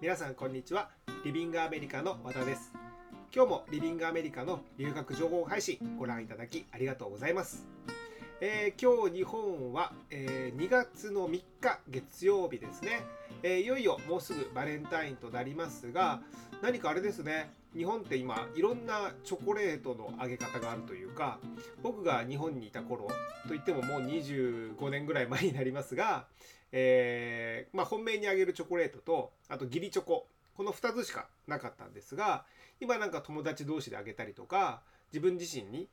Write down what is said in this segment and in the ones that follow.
皆さんこんにちは。リビングアメリカの和田です。今日もリビングアメリカの留学情報配信ご覧いただきありがとうございます。えー、今日日本は、えー、2月の3日月曜日ですね、えー、いよいよもうすぐバレンタインとなりますが何かあれですね。日本って今いろんなチョコレートの揚げ方があるというか僕が日本にいた頃といってももう25年ぐらい前になりますが、えー、まあ、本命に揚げるチョコレートとあと義理チョコこの2つしかなかったんですが今なんか友達同士であげたりとか自分自身に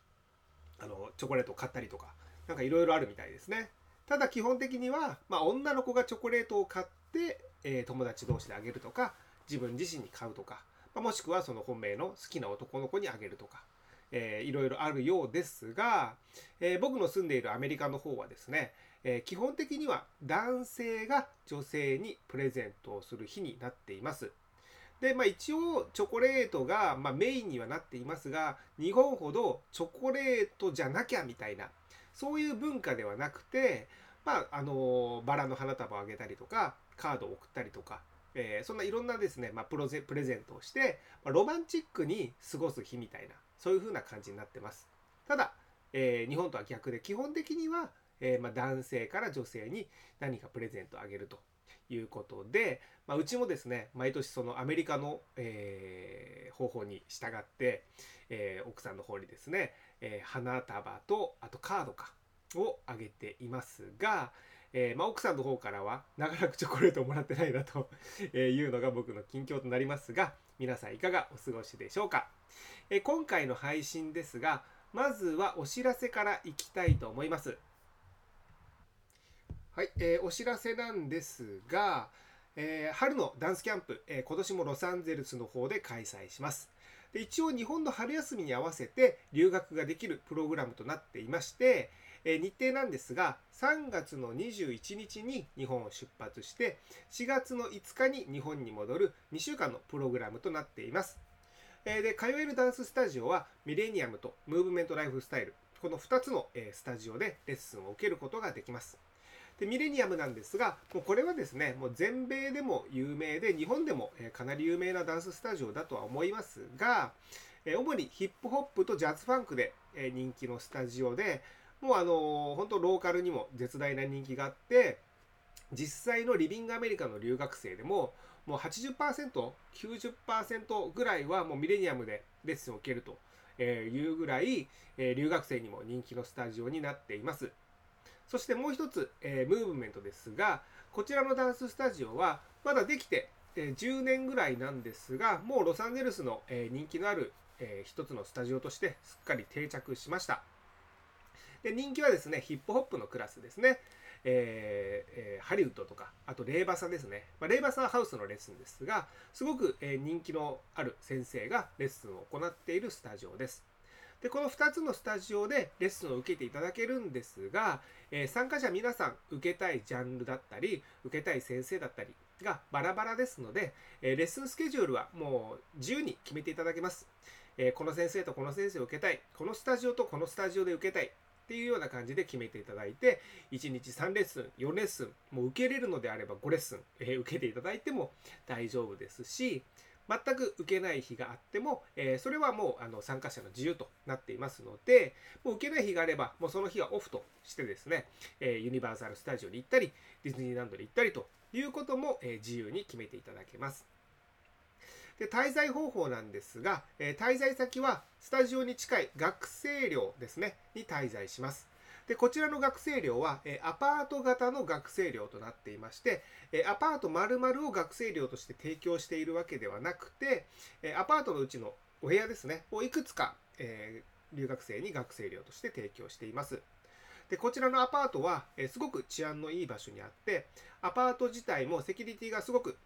あのチョコレートを買ったりとかなんかいろいろあるみたいですね。ただ基本的には、まあ、女の子がチョコレートを買って、えー、友達同士であげるとか自分自身に買うとか、もしくはその本命の好きな男の子にあげるとか、えー、いろいろあるようですが、えー、僕の住んでいるアメリカの方はですね、えー、基本的には男性が女性にプレゼントをする日になっています。で、まあ、一応チョコレートが、まあ、メインにはなっていますが日本ほどチョコレートじゃなきゃみたいなそういう文化ではなくて、まあ、あのバラの花束をあげたりとかカードを送ったりとか、えー、そんないろんなですね、まあ、プロゼプレゼントをして、まあ、ロマンチックに過ごす日みたいなそういう風な感じになってます。ただ、えー、日本とは逆で基本的には、えー、まあ、男性から女性に何かプレゼントをあげるということで、まあ、うちもですね毎年そのアメリカの、えー、方法に従って、えー、奥さんの方にですね、えー、花束とあとカードかをあげていますが、えーまあ、奥さんの方からは 長らくチョコレートをもらってないなと いうのが僕の近況となりますが皆さんいかがお過ごしでしょうか、えー、今回の配信ですがまずはお知らせからいきたいと思いますはい、えー、お知らせなんですが、えー、春のダンスキャンプ、え、今年もロサンゼルスの方で開催します。で一応日本の春休みに合わせて留学ができるプログラムとなっていまして、日程なんですが3月の21日に日本を出発して4月の5日に日本に戻る2週間のプログラムとなっています。で通えるダンススタジオはミレニアムとムーブメントライフスタイルこの2つのスタジオでレッスンを受けることができます。でミレニアムなんですがもうこれはですねもう全米でも有名で日本でもかなり有名なダンススタジオだとは思いますが主にヒップホップとジャズファンクで人気のスタジオでもうあの本当ローカルにも絶大な人気があって実際のリビングアメリカの留学生でももう 80%90% ぐらいはもうミレニアムでレッスンを受けるというぐらい留学生にも人気のスタジオになっています。そしてもう一つ、えー、ムーブメントですが、こちらのダンススタジオはまだできて、えー、10年ぐらいなんですが、もうロサンゼルスの、えー、人気のある、えー、一つのスタジオとしてすっかり定着しました。で人気はですね、ヒップホップのクラスですね。えーえー、ハリウッドとか、あとレーバサですね。まあ、レーバサハウスのレッスンですが、すごく、えー、人気のある先生がレッスンを行っているスタジオです。でこの2つのスタジオでレッスンを受けていただけるんですが、えー、参加者皆さん受けたいジャンルだったり受けたい先生だったりがバラバラですので、えー、レッスンスケジュールはもう自由に決めていただけます、えー、この先生とこの先生を受けたいこのスタジオとこのスタジオで受けたいっていうような感じで決めていただいて1日3レッスン4レッスンもう受けれるのであれば5レッスン、え受けていただいても大丈夫ですし全く受けない日があっても、えー、それはもうあの参加者の自由となっていますので、もう受けない日があれば、もうその日はオフとしてですね、えー、ユニバーサル・スタジオに行ったり、ディズニーランドに行ったりということも、えー、自由に決めていただけます。で滞在方法なんですが、え滞在先はスタジオに近い学生寮ですね、に滞在します。で、こちらの学生寮は、えアパート型の学生寮となっていまして、えアパート丸々を学生寮として提供しているわけではなくて、えアパートのうちのお部屋ですね、をいくつか、え留学生に学生寮として提供しています。でこちらのアパートは、えすごく治安のいい場所にあってアパート自体もセキュリティがすごく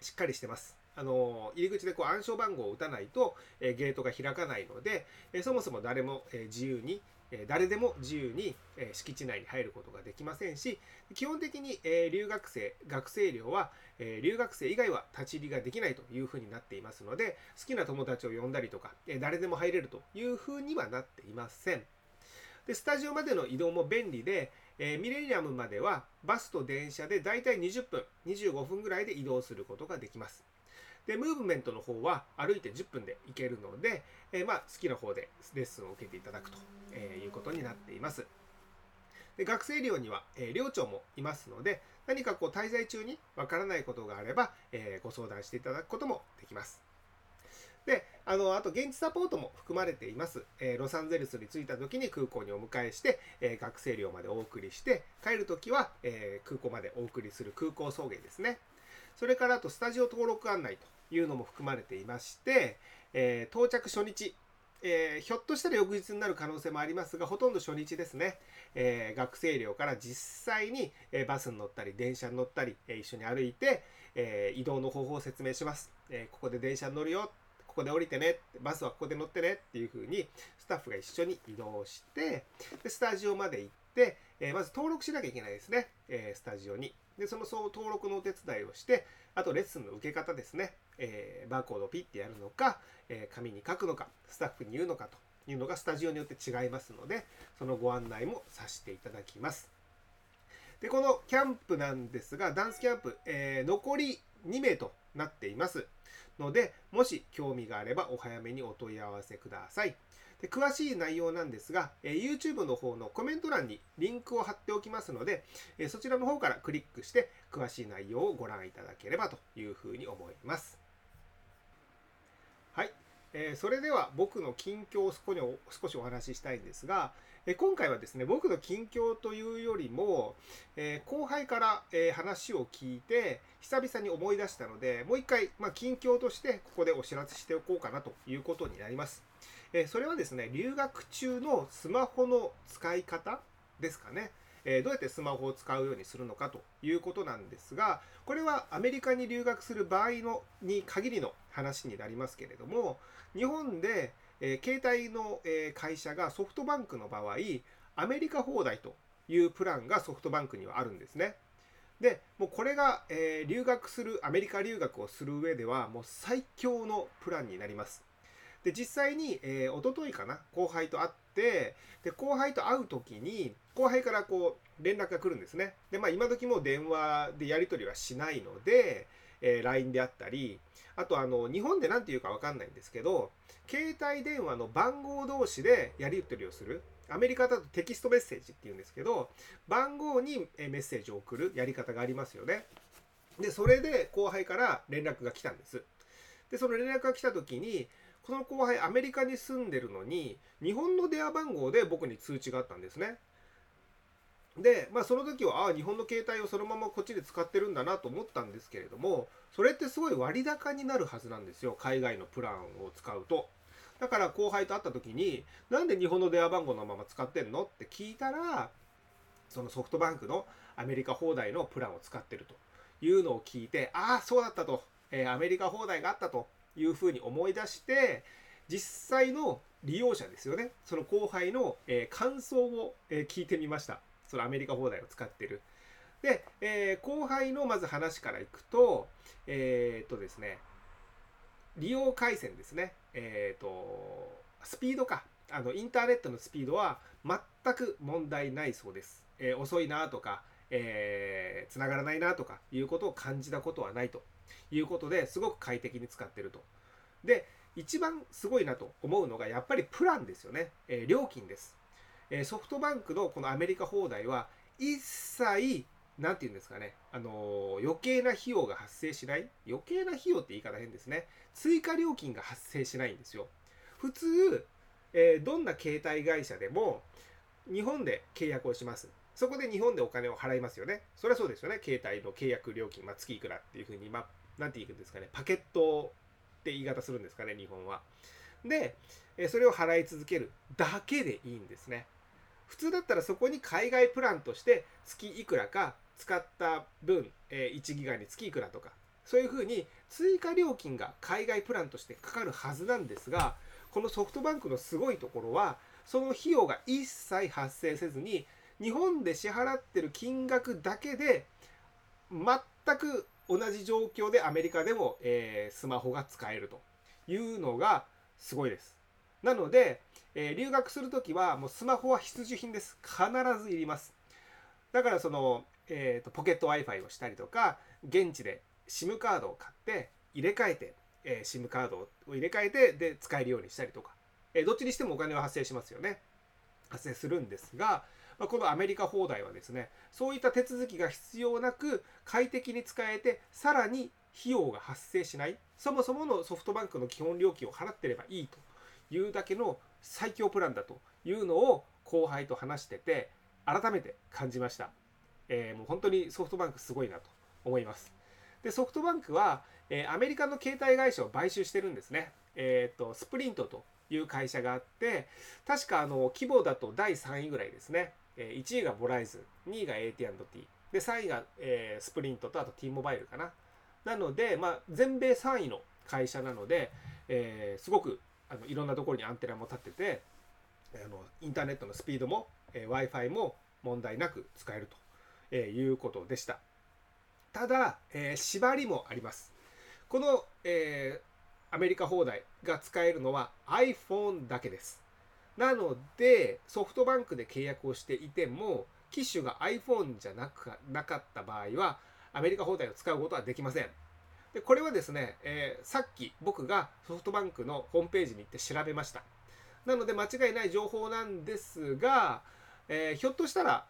しっかりしてます。あの入り口でこう暗証番号を打たないと、えゲートが開かないので、えそもそも誰も、え自由に誰でも自由に敷地内に入ることができませんし基本的に留学生学生寮は留学生以外は立ち入りができないというふうになっていますので好きな友達を呼んだりとか誰でも入れるというふうにはなっていません。でスタジオまでの移動も便利で、え、ミレニアムまではバスと電車でだいたい20分25分ぐらいで移動することができます。でムーブメントの方は歩いて10分で行けるので、えー、まあ、好きな方でレッスンを受けていただくとえいうことになっていますで学生寮には、えー、寮長もいますので何かこう滞在中にわからないことがあれば、えー、ご相談していただくこともできますで、あの、あと現地サポートも含まれています。えー、ロサンゼルスに着いた時に空港にお迎えして、えー、学生寮までお送りして、帰る時は、えー、空港までお送りする空港送迎ですね。それからあとスタジオ登録案内というのも含まれていまして、え到着初日、えー、ひょっとしたら翌日になる可能性もありますが、ほとんど初日ですね。えー、学生寮から実際に、えー、バスに乗ったり、電車に乗ったり、え一緒に歩いて、え移動の方法を説明します。えここで電車に乗るよ。ここで降りてね、バスはここで乗ってねっていう風にスタッフが一緒に移動してでスタジオまで行って、えー、まず登録しなきゃいけないですね、えー、スタジオにでそのそう登録のお手伝いをしてあとレッスンの受け方ですね、えー、バーコードをピッてやるのか、え紙に書くのかスタッフに言うのかというのがスタジオによって違いますのでそのご案内もさせていただきますでこのキャンプなんですがダンスキャンプ、え残り2名となっていますので、もし興味があればお早めにお問い合わせください。で詳しい内容なんですが、え YouTube の方のコメント欄にリンクを貼っておきますので、えそちらの方からクリックして詳しい内容をご覧いただければというふうに思います。はい。えそれでは僕の近況を少しお話ししたいんですが、え今回はですね、僕の近況というよりも、え後輩から、え話を聞いて、久々に思い出したので、もう一回、まあ、近況としてここでお知らせしておこうかなということになります。えそれはですね、留学中のスマホの使い方ですかね。えどうやってスマホを使うようにするのかということなんですが、これはアメリカに留学する場合のに限りの話になりますけれども、日本でえー、携帯の、えー、会社がソフトバンクの場合、アメリカ放題というプランがソフトバンクにはあるんですね。で、もうこれが、えー、留学する、アメリカ留学をする上では、もう最強のプランになります。で、実際に、えー、おとといかな、後輩と会って、で、後輩と会う時に、後輩からこう、連絡が来るんですね。で、まあ、今時も電話でやり取りはしないので、えー、LINE であったり、あとあの、日本で何て言うかわかんないんですけど、携帯電話の番号同士でやり取りをする。アメリカだとテキストメッセージっていうんですけど、番号にメッセージを送るやり方がありますよね。で、それで後輩から連絡が来たんです。で、その連絡が来た時に、この後輩アメリカに住んでるのに、日本の電話番号で僕に通知があったんですね。で、まあ、その時はああ日本の携帯をそのままこっちで使ってるんだなと思ったんですけれどもそれってすごい割高になるはずなんですよ海外のプランを使うと。だから後輩と会った時になんで日本の電話番号のまま使ってんのって聞いたらそのソフトバンクのアメリカ放題のプランを使ってると。いうのを聞いてああそうだったと、えー、アメリカ放題があったと。いうふうに思い出して実際の利用者ですよね。その後輩の、えー、感想を、えー、聞いてみました。そのアメリカ放題を使ってる。で、えー、後輩のまず話からいくと、えー、っとですね、利用回線ですね。えー、っと、スピードか。あの、インターネットのスピードは全く問題ないそうです。えー、遅いなとか、えー、繋がらないなとかいうことを感じたことはないということですごく快適に使ってると。で、一番すごいなと思うのがやっぱりプランですよね。えー、料金です。えソフトバンクのこのアメリカ放題は一切何て言うんですかね、あのー、余計な費用が発生しない余計な費用って言い方変ですね。追加料金が発生しないんですよ。普通、えー、どんな携帯会社でも日本で契約をします。そこで日本でお金を払いますよね。それはそうですよね。携帯の契約料金、まあ、月いくらっていうふうにまあ何て言うんですかね。パケットって言い方するんですかね日本は。でえそれを払い続けるだけでいいんですね。普通だったらそこに海外プランとして月いくらか使った分、え1ギガに月いくらとかそういうふうに追加料金が海外プランとしてかかるはずなんですがこのソフトバンクのすごいところはその費用が一切発生せずに日本で支払ってる金額だけで全く同じ状況でアメリカでも、えー、スマホが使えるというのがすごいです。なので、えー、留学する時はもうスマホは必需品です。必ずいります。だからその、えーと、ポケット w i f i をしたりとか現地で SIM カードを買って入れ替えて、えー、SIM カードを入れ替えてで使えるようにしたりとか、えー、どっちにしてもお金は発生しますよね。発生するんですが、まあ、このアメリカ放題はですねそういった手続きが必要なく快適に使えてさらに費用が発生しない。そもそものソフトバンクの基本料金を払ってればいいと。いうだけの最強プランだというのを後輩と話してて改めて感じました、えー、もう本当にソフトバンクすごいなと思います。でソフトバンクは、えー、アメリカの携帯会社を買収してるんですね。えっ、ー、とスプリントという会社があって確かあの規模だと第3位ぐらいですね。1位がボライズ2位が AT&T で3位が、えー、スプリントとあと T モバイルかな。なので、まあ、全米3位の会社なので、えー、すごくあのいろんなところにアンテナも立っててあのインターネットのスピードも、えー、w i f i も問題なく使えると、えー、いうことでした。ただ、えー、縛りもあります。この、えー、アメリカ放題が使えるのは iPhone だけです。なのでソフトバンクで契約をしていても機種が iPhone じゃなくなかった場合はアメリカ放題を使うことはできません。でこれはですね、えー、さっき僕がソフトバンクのホームページに行って調べました。なので間違いない情報なんですが、えー、ひょっとしたら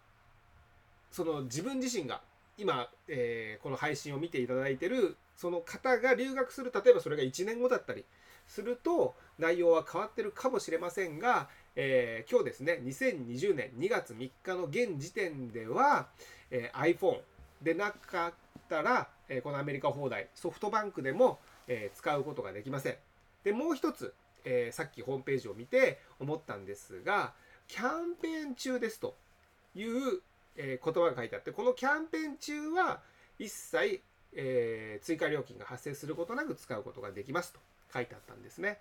その自分自身が今、えー、この配信を見ていただいてるその方が留学する例えばそれが1年後だったりすると内容は変わってるかもしれませんが、えー、今日ですね2020年2月3日の現時点では、え、iPhone でなかったらえこのアメリカ放題ソフトバンクでも、え使うことができません。でもう一つ、えさっきホームページを見て思ったんですがキャンペーン中ですという、え言葉が書いてあってこのキャンペーン中は一切、え追加料金が発生することなく使うことができますと書いてあったんですね。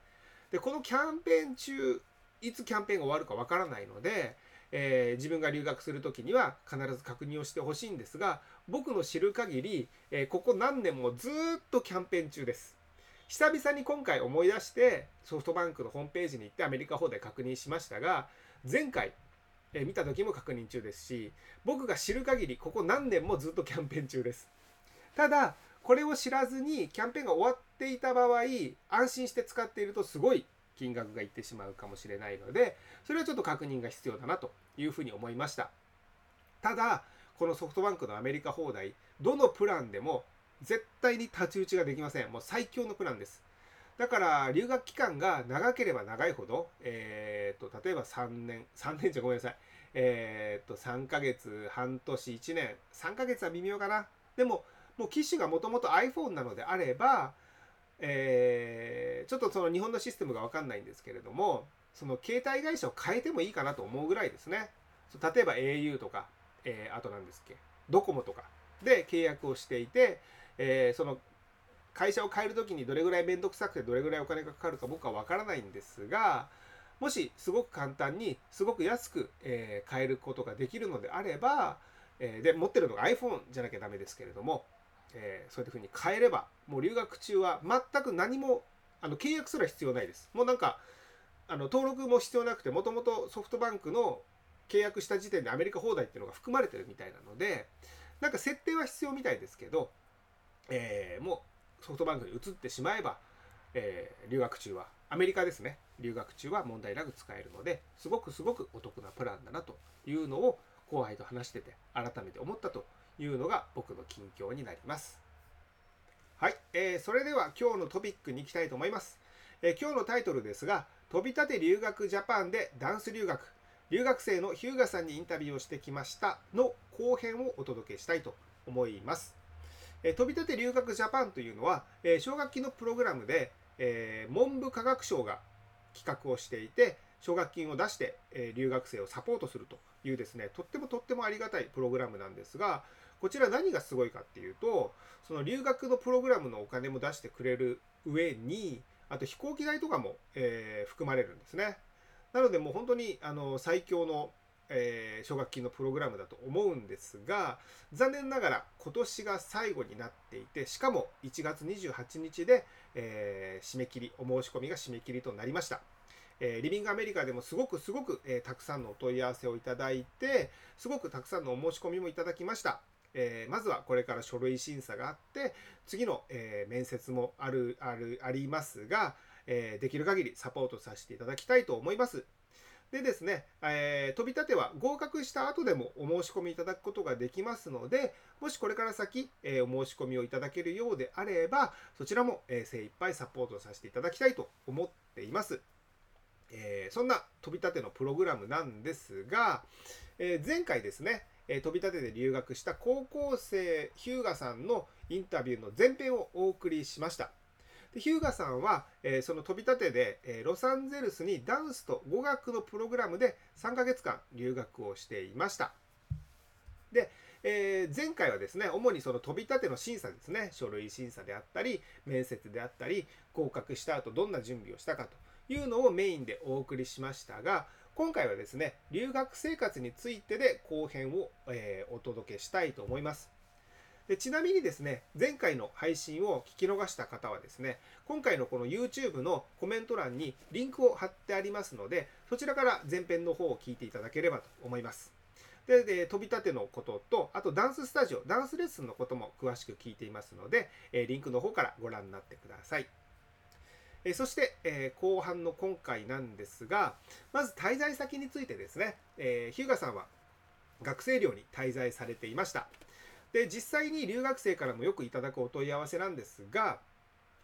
でこのキャンペーン中いつキャンペーンが終わるかわからないので、えー、自分が留学する時には必ず確認をしてほしいんですが僕の知る限り、えー、ここ何年もずっとキャンペーン中です。久々に今回思い出してソフトバンクのホームページに行ってアメリカ方で確認しましたが前回、えー、見た時も確認中ですし僕が知る限りここ何年もずっとキャンペーン中です。ただこれを知らずにキャンペーンが終わっていた場合安心して使っているとすごい金額がいってしまうかもしれないのでそれはちょっと確認が必要だなというふうに思いました。ただこのソフトバンクのアメリカ放題どのプランでも絶対に太刀打ちができません。もう最強のプランです。だから留学期間が長ければ長いほど、えーと、例えば3年3年じゃごめんなさい。えーと、3ヶ月半年1年。3ヶ月は微妙かな。でももう機種がもともと iPhone なのであればえー、ちょっとその日本のシステムが分かんないんですけれどもその携帯会社を変えてもいいかなと思うぐらいですね。例えば au とか、えー、あと何ですっけドコモとかで契約をしていて、えー、その会社を変える時にどれぐらい面倒くさくてどれぐらいお金がかかるか僕は分からないんですがもしすごく簡単にすごく安く、えー、買えることができるのであれば、えー、で持ってるのが iPhone じゃなきゃダメですけれどもえー、そういうふうに変えればもう留学中は全く何もあの契約すら必要ないです。もうなんかあの登録も必要なくてもともとソフトバンクの契約した時点でアメリカ放題っていうのが含まれてるみたいなのでなんか設定は必要みたいですけど、えー、もうソフトバンクに移ってしまえば、えー、留学中はアメリカですね留学中は問題なく使えるのですごくすごくお得なプランだなというのを後輩と話してて改めて思ったというのが僕の近況になります。はい、えー、それでは今日のトピックに行きたいと思います。えー、今日のタイトルですが、飛び立て留学ジャパンでダンス留学、留学生のヒューガさんにインタビューをしてきましたの後編をお届けしたいと思います。えー、飛び立て留学ジャパンというのは、え奨学金のプログラムで、え文部科学省が企画をしていて、奨学金を出して、え留学生をサポートするというですね、とってもとってもありがたいプログラムなんですが、こちら何がすごいかっていうとその留学のプログラムのお金も出してくれる上にあと飛行機代とかも、えー、含まれるんですねなのでもう本当にあの最強のえー、奨学金のプログラムだと思うんですが残念ながら今年が最後になっていてしかも1月28日で、えー、締め切りお申し込みが締め切りとなりました、えー、リビングアメリカでもすごくすごく、え、たくさんのお問い合わせをいただいて、すごくたくさんのお申し込みもいただきました。えー、まずはこれから書類審査があって、次の、え面接もある、ある、ありますが、えできる限りサポートさせていただきたいと思います。でですね、えー、飛び立ては合格した後でもお申し込みいただくことができますので、もしこれから先、えー、お申し込みをいただけるようであれば、そちらも、えー、精一杯サポートさせていただきたいと思っています。えー、そんな飛び立てのプログラムなんですが、え前回ですね、え飛び立てで留学した高校生ヒューガさんのインタビューの前編をお送りしました。でヒューガさんは、え、その飛び立てで、え、ロサンゼルスにダンスと語学のプログラムで3ヶ月間留学をしていました。で、えー、前回はですね、主にその飛び立ての審査ですね、書類審査であったり、面接であったり、合格した後どんな準備をしたかというのをメインでお送りしましたが、今回はですね、留学生活についてで後編を、えー、お届けしたいと思います。でちなみにですね、前回の配信を聞き逃した方はですね、今回のこの YouTube のコメント欄にリンクを貼ってありますので、そちらから前編の方を聞いていただければと思います。で、で飛び立てのことと、あとダンススタジオ、ダンスレッスンのことも詳しく聞いていますので、えリンクの方からご覧になってください。えそして、え後半の今回なんですが、まず滞在先についてですね、えー、日向さんは学生寮に滞在されていました。で実際に留学生からもよくいただくお問い合わせなんですが、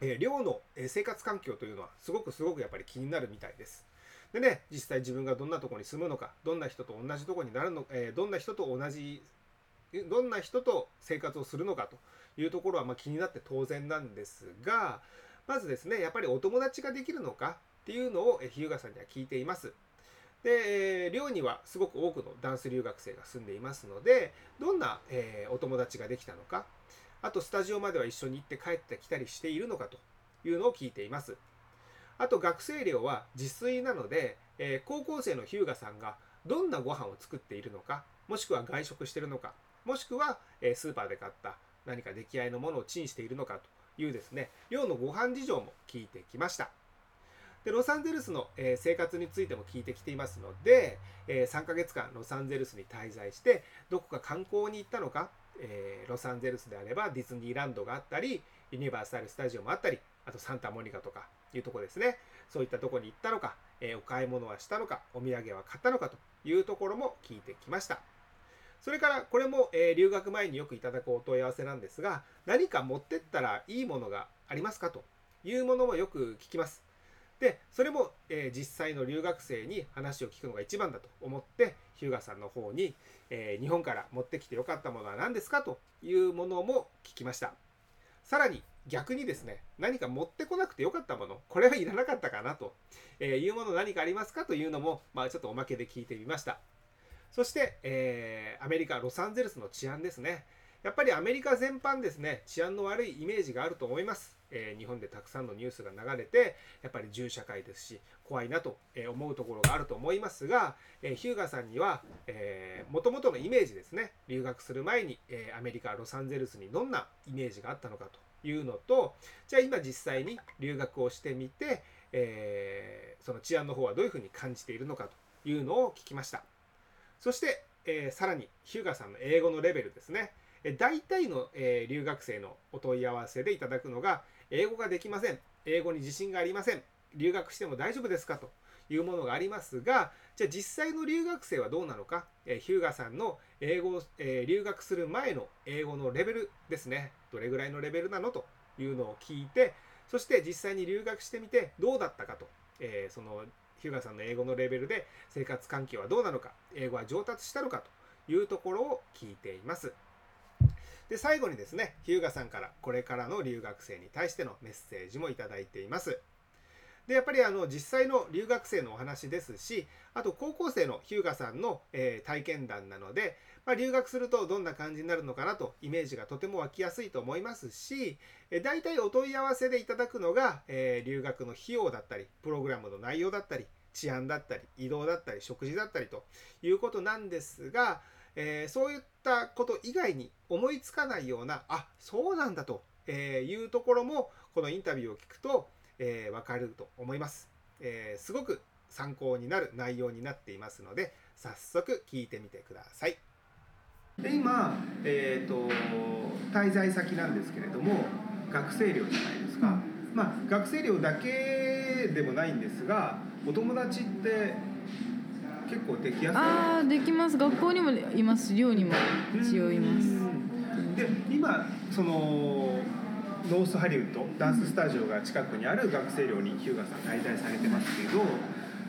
え、寮の生活環境というのはすごくすごくやっぱり気になるみたいです。でね、実際自分がどんなとこに住むのか、どんな人と同じとこになるのか、え、どんな人と同じ、どんな人と生活をするのかというところはま気になって当然なんですが、まずですね、やっぱりお友達ができるのかっていうのを日向さんには聞いています。で、寮にはすごく多くのダンス留学生が住んでいますので、どんな、え、お友達ができたのか、あとスタジオまでは一緒に行って帰ってきたりしているのかというのを聞いています。あと学生寮は自炊なので、え、高校生の日向さんがどんなご飯を作っているのか、もしくは外食してるのか、もしくは、えスーパーで買った何か出来合いのものをチンしているのかというですね、寮のご飯事情も聞いてきました。でロサンゼルスの、え、生活についても聞いてきていますので、え、3ヶ月間ロサンゼルスに滞在してどこか観光に行ったのか、え、ロサンゼルスであればディズニーランドがあったりユニバーサル・スタジオもあったりあとサンタモニカとかいうとこですねそういったとこに行ったのか、えお買い物はしたのかお土産は買ったのかというところも聞いてきましたそれからこれも、え留学前によくいただくお問い合わせなんですが何か持ってったらいいものがありますかというものもよく聞きます。でそれも、え、実際の留学生に話を聞くのが一番だと思って日向さんの方に、えー、日本から持ってきてよかったものは何ですかというものも聞きました。さらに逆にですね何か持ってこなくてよかったものこれはいらなかったかなと、えいうもの何かありますかというのも、まあ、ちょっとおまけで聞いてみました。そして、えー、アメリカロサンゼルスの治安ですね。やっぱりアメリカ全般ですね治安の悪いイメージがあると思います。えー、日本でたくさんのニュースが流れてやっぱり銃社会ですし怖いなと思うところがあると思いますが、えー、ヒューガさんにはもともとのイメージですね。留学する前に、えー、アメリカロサンゼルスにどんなイメージがあったのかというのとじゃあ今実際に留学をしてみて、えー、その治安の方はどういうふうに感じているのかというのを聞きました。そして、えー、さらにヒューガさんの英語のレベルですねえ大体の、えー、留学生のお問い合わせでいただくのが英語ができません。英語に自信がありません。留学しても大丈夫ですか？というものがありますが、じゃあ実際の留学生はどうなのか、えー、ヒューガさんの英語、えー、留学する前の英語のレベルですね。どれぐらいのレベルなの？というのを聞いて、そして実際に留学してみてどうだったか？と、えー、その日向さんの英語のレベルで生活環境はどうなのか、英語は上達したのかというところを聞いています。で、最後にですね、日向さんからこれからの留学生に対してのメッセージもいただいています。で、やっぱりあの実際の留学生のお話ですし、あと高校生の日向さんの、えー、体験談なので、まあ、留学するとどんな感じになるのかなとイメージがとても湧きやすいと思いますし、え、大体お問い合わせでいただくのが、えー、留学の費用だったり、プログラムの内容だったり、治安だったり、移動だったり、食事だったりということなんですが、えー、そういったこと以外に思いつかないようなあそうなんだというところもこのインタビューを聞くと、えー、分かると思います、えー、すごく参考になる内容になっていますので早速聞いてみてください。で今、えーと、滞在先なんですけれども学生寮じゃないですか、まあ、学生寮だけでもないんですがお友達って結構できやすい。ああできます。学校にもいます。寮にも一応います。で今そのノースハリウッドダンススタジオが近くにある学生寮に日向さん滞在されてますけど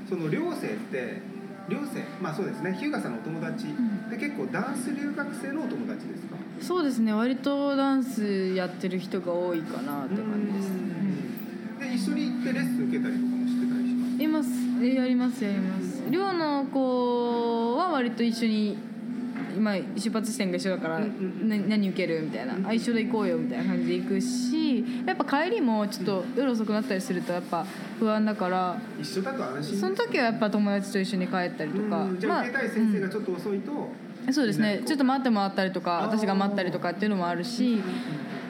その寮生って寮生まあそうですね日向さんのお友達、で結構ダンス留学生のお友達ですか？そうですね。割とダンスやってる人が多いかなって感じです、で一緒に行ってレッスン受けたりとかもしてたりします？います。やりますやります。寮の子は割と一緒に今出発地点が一緒だから、何何受けるみたいな、一緒で行こうよみたいな感じで行くしやっぱ帰りもちょっと夜遅くなったりするとやっぱ不安だから一緒だと安心その時はやっぱ友達と一緒に帰ったりとか、じゃあ受けたい先生がちょっと遅いと、そうですね。ちょっと待ってもらったりとか私が待ったりとかっていうのもあるし、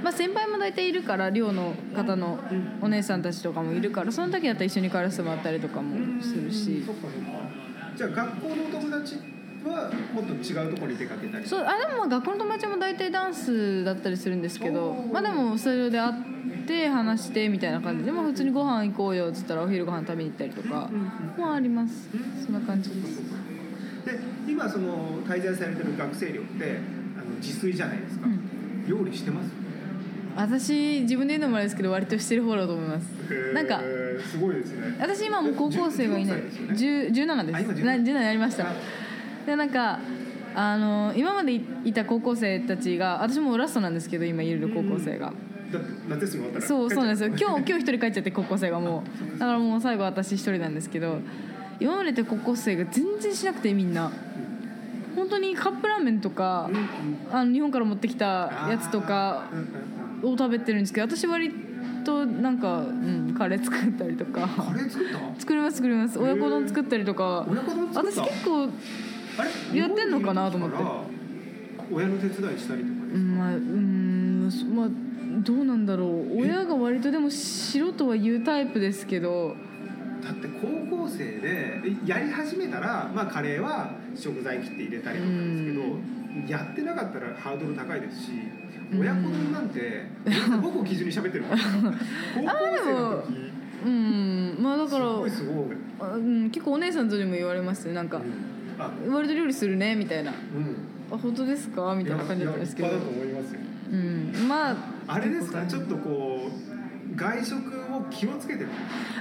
まあ、先輩も大体いるから寮の方のお姉さんたちとかもいるからその時だったら一緒に帰らせてもらったりとかもするし。じゃあ学校のお友達はもっと違うところに出かけたりそうあでもまあ学校の友達も大体ダンスだったりするんですけどまあでもスタジオで会って話してみたいな感じでも普通にご飯行こうよっつったらお昼ご飯食べに行ったりとかもあります。そんな感じです。で今その滞在されてる学生寮ってあの自炊じゃないですか、うん、料理してます？私自分で言うのもあれですけど割としてる方だと思います。なんかすごいですね。私今もう高校生がいない、ね、17です。17になりましたでなんかあの今までいた高校生たちが私もラストなんですけど今いる高校生が。夏休み終わったら。そうそうなんですよ。今日今日一人帰っちゃって高校生がもう。だからもう最後私一人なんですけど今までって高校生が全然しなくてみんな。本当にカップラーメンとかあの日本から持ってきたやつとかを食べてるんですけど私割となんか、うん、カレー作ったりとか。カレー作った？作ります作ります。親子丼作ったりとか。私結構やってんのかなと思って。親の手伝いしたりとかまあうんまあどうなんだろう。親が割とでもしろとは言うタイプですけど。だって高校生でやり始めたら、まあ、カレーは食材切って入れたりとかですけど、やってなかったらハードル高いですし親子丼なんて 僕を基準に喋ってるから。高校生の時。うん。まあだからうん、結構お姉さんとにも言われますなんか、うん割と料理するねみたいな、うん、あ本当ですか？みたいな感じだったんですけど。うん。まああれですか？ちょっとこう外食を気をつけてる。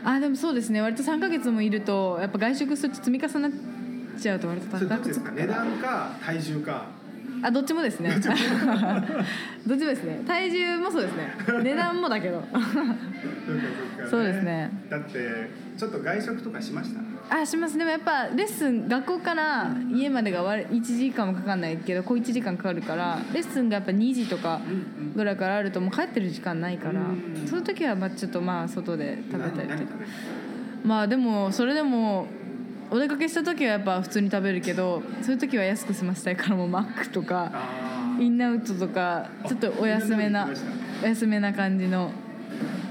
あでもそうですね。割と3か月もいるとやっぱ外食すると積み重なっちゃうと割と高く。つく値段か体重か？あどっちもですね。どっちも。ですね。体重もそうですね。値段もだけど。そうですね。だってちょっと外食とかしました？あします。でもやっぱレッスン学校から家までが1時間もかかんないけど小1時間かかるからレッスンがやっぱ2時とかぐらいからあるともう帰ってる時間ないからその時はまあちょっとまあ外で食べたりとか。まあでもそれでもお出かけした時はやっぱ普通に食べるけどそういう時は安く済ませたいからもうマックとかインナウトとかちょっとお安めなお安めな感じの。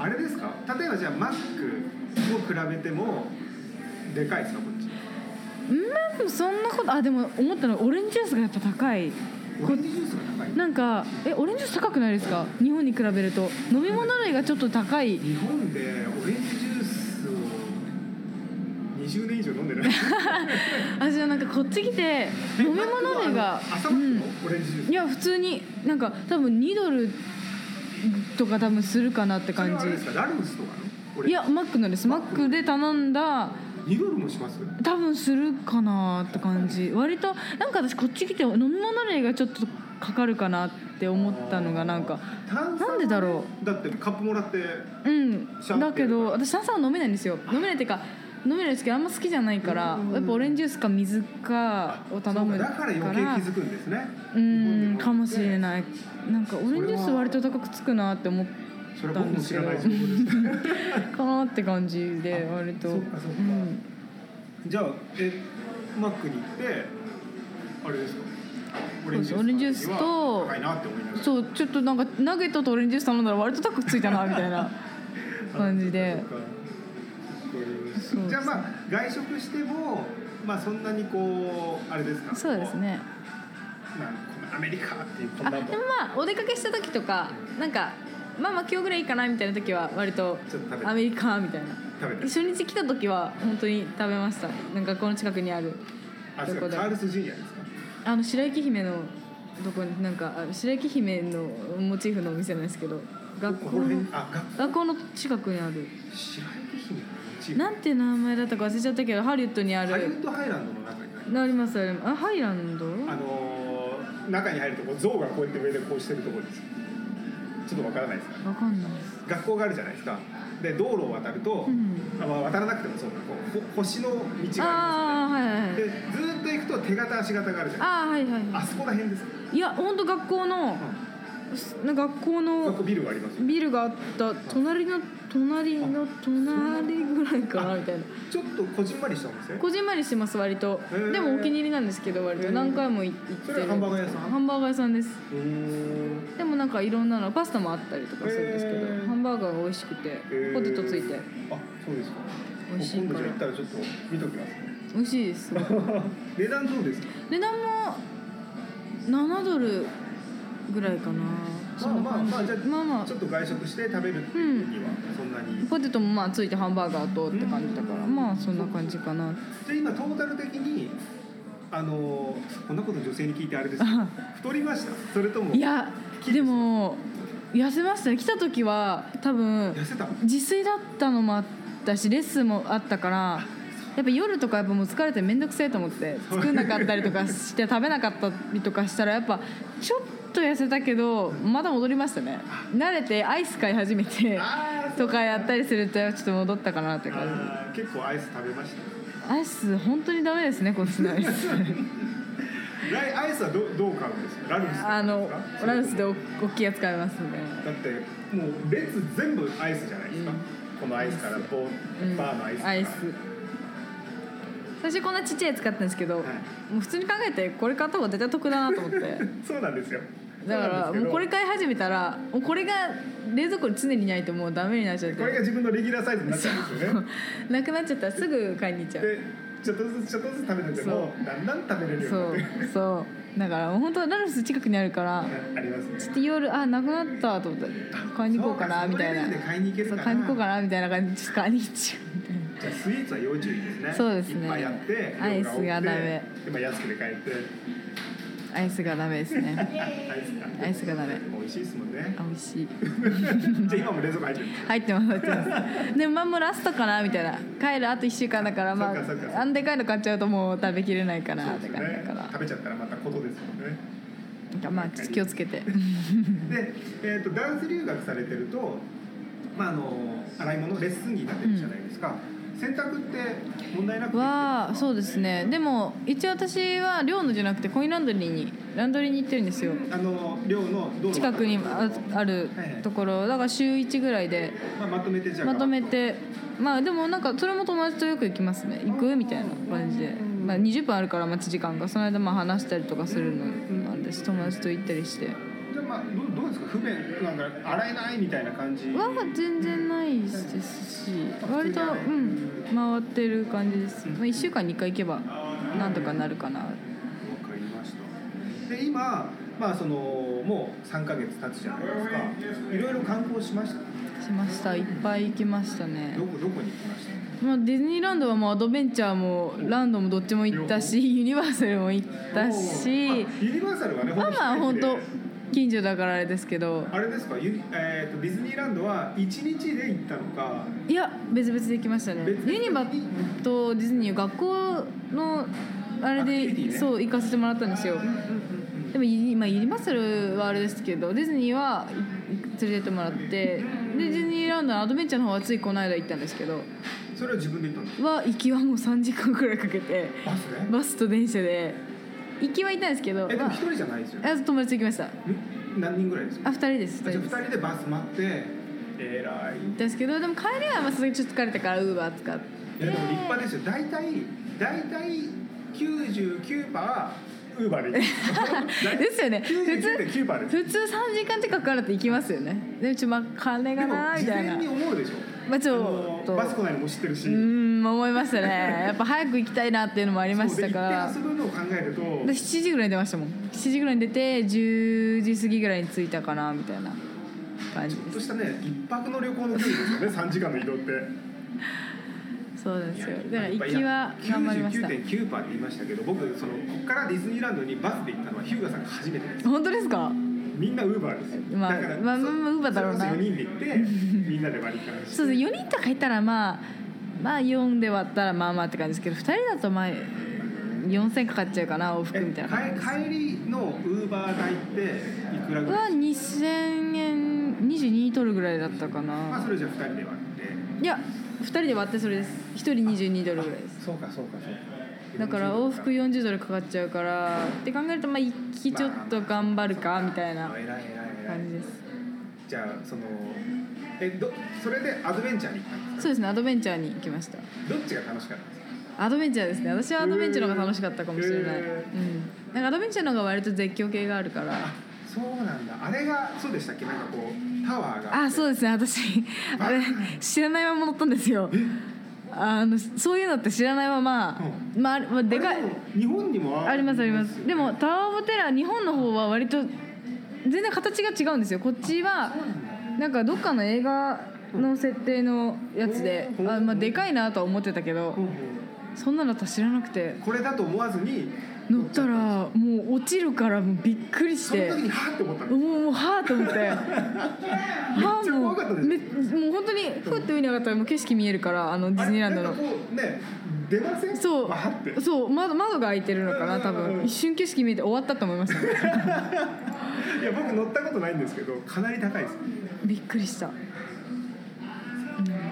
あれですか？例えばじゃあマックを比べてもでかいですかこっち？うんそんなことあでも思ったのはオレンジジュースがやっぱ高い。オレンジジュースが高いなんかえオレンジジュース高くないですか？日本に比べると。飲み物類がちょっと高い日本でオレンジジュース20年以上飲んでない私はなんかこっち来て飲み物類が、うん、オレンジジュース。いや普通になんか多分2ドルとか多分するかなって感じ。ラルフスとかの？いやマックのです。マックで頼んだ2ドルもします？多分するかなって感じ。割となんか私こっち来て飲み物類がちょっとかかるかなって思ったのがなんかなんでだろう？だってカップもらってうん。だけど私炭酸は飲めないんですよ。飲めないっていうか飲めるんですけどあんま好きじゃないから、やっぱオレンジジュースか水かを頼むからだから余計気づくんですね。うんかもしれない。なんかオレンジジュース割と高くつくなって思ったんですけどかなって感じで割と。じゃあえマックに行ってあれですか？オレンジジュースとそうちょっとなんかナゲットとオレンジジュース頼んだら割と高くついたなみたいな 感じで。じゃあまあ外食してもまあそんなにこうあれですか？そうですね。アメリカっていうあでもまあお出かけした時とかなんかまあまあ今日ぐらいいいかなみたいな時は割とアメリカみたいな。初日来た時は本当に食べました。なんかこの近くにある。あそうどこでかカールスジュニアですか？あの白雪姫のどこになんかあ白雪姫のモチーフのお店なんですけど学校のあ学学校の近くにある。白雪姫のモチーフ。なんて名前だったか忘れちゃったけどハリウッドにあハリウるッドハイランドの中に。ありますあります。あハイランド？あのー中に入るとこう象がこうやって上でこうしてるところですちょっとわからないですか？わかんない。学校があるじゃないですか。で道路を渡ると、うん。あまあ、渡らなくてもそうだこうほ星の道がありますああはいはいでずーっと行くと手形足形があるじゃないああはいはいあそこら辺ですか、いや本当学校のな学校学の校ビルがありますよビルがあった隣の隣の隣ぐらいかなみたいな。ちょっとこじんまりしたお店？こじんまりしてます割と。でもお気に入りなんですけど割と。何回も行ってる。ハンバーガー屋さん？ハンバーガー屋さんです。でもなんかいろんなのパスタもあったりとかするんですけど、ハンバーガーが美味しくてー。ポテトついて。あそうですか。美味しいから。今度行ったらちょっと見ときます。美味しいです。値段どうですか？値段も7ドルぐらいかなまあまあまあじゃあまあまあ。ちょっと外食して食べるっていうにはそんなに、ポテトもまあついてハンバーガーとって感じだからまあそんな感じかな。じゃあ今トータル的にあのこんなこと女性に聞いてあれですけど太りました？それともいやでも痩せましたね。来た時は多分自炊だったのもあったしレッスンもあったからやっぱ夜とかやっぱもう疲れて面倒くせえと思って作んなかったりとかして食べなかったりとかしたらやっぱちょっと痩せたけどまた戻りましたね。慣れてアイス買い始めてとかやったりするとちょっと戻ったかなって感あー結構アイス食べました？じアイス本当にダメですねこっちのアイス。ライアイスはどどう買うんですか？ラルフスあのラルスでお大きいやつ買いますね。だってもう列全部アイスじゃないですか、うん。このアイスからボうん。バーのアイスから、アイス。最初こんなちっちゃいやつ買ったんですけど、はい。もう普通に考えてこれ買った方が絶対得だなと思って。そうなんですよだからもうこれ買い始めたらもうこれが冷蔵庫に常にないともうダメになっちゃって。これが自分のレギュラーサイズになっちゃうんですよね。なくなっちゃったらすぐ買いに行っちゃう。でちょっとずつちょっとずつ食べててもだんだん食べれるよそうそうだからもう。本当ラルス近くにあるからありますね。ちょっと夜あなくなったと思って買いに行こうかなみたいな。買いに行け買いに行こうかなみたいな感じでちょっと買いに行っちゃうみたいなじゃあスイーツは要注意ですね。そうですね。いっぱいやってアイスがダメ。でも安くで買えてアイスがダメですね。アイスが。ダメ。美味しいですもんね。あ美味しい。じゃあ今も冷蔵庫入ってる入ってます入ってます。でもまあもうラストかなみたいな。帰るあと1週間だからまああんでかいの買っちゃうともう食べきれないかなって感じだから食べちゃったらまたことですもんね。まあ気をつけて。で、えー、とダンス留学されてると、まあ、あの洗い物レッスン着になってるじゃないですか、洗濯って問題なくはそうですね。でも一応私は寮のじゃなくてコインランドリーにランドリーに行ってるんですよ。あの寮の近くにああるところ。だから週1ぐらいで。まあ、まとめてじゃあ。まとめて。まあでもなんかそれも友達とよく行きますね。行く？みたいな感じで、まあ、20分あるから待ち時間が。その間まあ話したりとかするのなんです。友達と行ったりして。じゃあまあどうどうですか？不便なんか洗えないみたいな感じ。は全然ないですし。割とうん回ってる感じです、まあ、1週間に1回行けばなんとかなるかな。わかりました。で今まあそのもう3ヶ月経つじゃないですか。いろいろ観光しました？しました。いっぱい行きましたね。どこどこに行きました？まあ、ディズニーランドはもうアドベンチャーもランドもどっちも行ったしユニバーサルも行ったあしユニバーサルはねまあまあ本当近所だからあれですけど。あれですか、ゆえー、とディズニーランドは1日で行ったのか？いや別々で行きましたね。ユニバとディズニー学校のあれでね。そう行かせてもらったんですよ。でもユニ,、まあ、ユニバーサルはあれですけどディズニーはい連れてってもらって。でディズニーランドのアドベンチャーの方はついこの間行ったんですけど。それは自分で行ったんですは行きはもう3時間くらいかけて。バスねバスと電車で行きは行ったんですけどまあえでも一人じゃないですよね。あ友達と行きました。ん何人ぐらいですか？あ2人です。あじゃあ2人です。2人でバス待って。えらい。ですけどでも帰りはまあさすがにちょっと疲れたからウーバー使って。いやでも立派ですよ。大体大体99%はウーバーで ですよね。普通99.9%です。普通3時間近くかかるって行きますよね。でもちまあ金がなみたいな。前に思うでしょまあちょっと。バス来ないのも知ってるし。うーんうん思いましたね。やっぱ早く行きたいなっていうのもありましたから。そうでのを考えると。で7時ぐらいに出ましたもん。7時ぐらいに出て10時過ぎぐらいに着いたかなみたいな感じです。ちょっとしたね一泊の旅行の距離ですよね。3時間の移動って。そうですよ。だから行きは頑張りました。99.9%って言いましたけど僕そのここからディズニーランドにバスで行ったのはヒューガさんが初めてです。本当ですか？みんなウーバーですよ。まあだからまあまあまあ Uber だろうな。それこそ4人で行ってみんなで割り勘して。そうです4人とかいたらまあまあ4で割ったらまあまあって感じですけど2人だとまあ4000かかっちゃうかな往復みたいな帰帰りのウーバー代っていくらぐらはい2000円22ドルぐらいだったかな。まあそれじゃあ2人で割って。いや2人で割ってそれです。1人22ドルぐらいです。そうかそうかそうかだから往復40ドルかかっちゃうからって考えるとまあ行きちょっと頑張るかみたいな感じです。じゃあそのえどそれでアドベンチャーに行ったんですか？そうですねアドベンチャーに行きました。どっちが楽しかったんですか？アドベンチャーですね。私はアドベンチャーの方が楽しかったかもしれない、へうん。ーなんかアドベンチャーの方が割と絶叫系があるから。あそうなんだ。あれがそうでしたっけ？なんかこうタワーがあそうですね。私あれ知らないまま乗ったんですよあのそういうのって知らないまま、まああれ、まあ、でかい。日本にもありますあります。でもタワー・オブ・テラー日本の方は割と全然形が違うんですよ。こっちはなんかどっかの映画の設定のやつで、うん。あまあ、でかいなとは思ってたけどほうほうそんなの私知らなくて。これだと思わずに乗ったらもう落ちるからもうびっくりして。その時にはーって思ったの。もうもうはあと思って。は あ怖かったでしょめもう本当にふって上に上がったらもう景色見えるからあのディズニーランドの。ね出ません？そう。そう窓窓が開いてるのかな多分。一瞬景色見えて終わったと思いました いや僕乗ったことないんですけどかなり高いです。びっくりした、うん。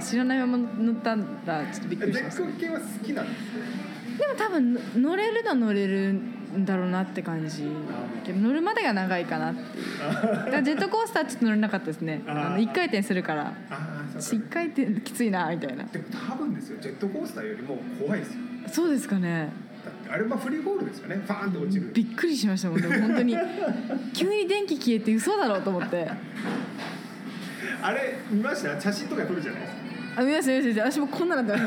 知らないまま乗ったらちょっとびっくりしました。絶叫系は好きなんですでも多分の乗れるのは乗れるんだろうなって感じ。けど乗るまでが長いかなっていう。ジェットコースターちょっと乗れなかったですね。あー。あの1回転するから。ああそうか。1回転きついなみたいな。でも多分ですよジェットコースターよりも怖いですよ。そうですかね。あれはフリーフォールですよね。ファーンって落ちる。びっくりしましたもんでも本当に。急に電気消えて嘘だろうと思って。あれ見ました？写真とか撮るじゃないですかあ見ました見ました。私もこんなのだった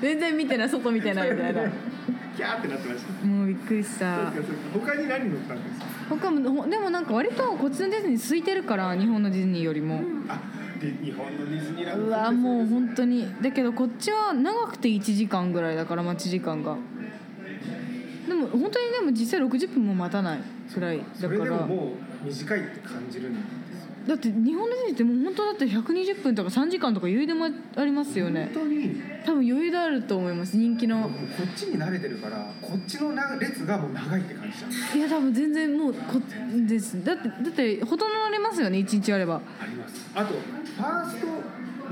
全然見てない外見てないみたいな。キャーってなってました。もうびっくりした。他に何乗ったんですか？他もほでもなんか割とこっちのディズニー空いてるから日本のディズニーよりも、あで日本のディズニーランド。うわもう本本当に。だけどこっちは長くて1時間ぐらいだから待ち時間が。でも本当にでも実際60分も待たないぐらいだそれからでももう短いって感じるんですよだって日本のディズニーってもう本当だって120分とか3時間とか余裕でもありますよね。本当に。多分余裕であると思います人気の。こっちに慣れてるからこっちのな列がもう長いって感じじゃん。いや多分全然もうこです。だってだってほとんど乗れますよね1日あれば。あります。あとファースト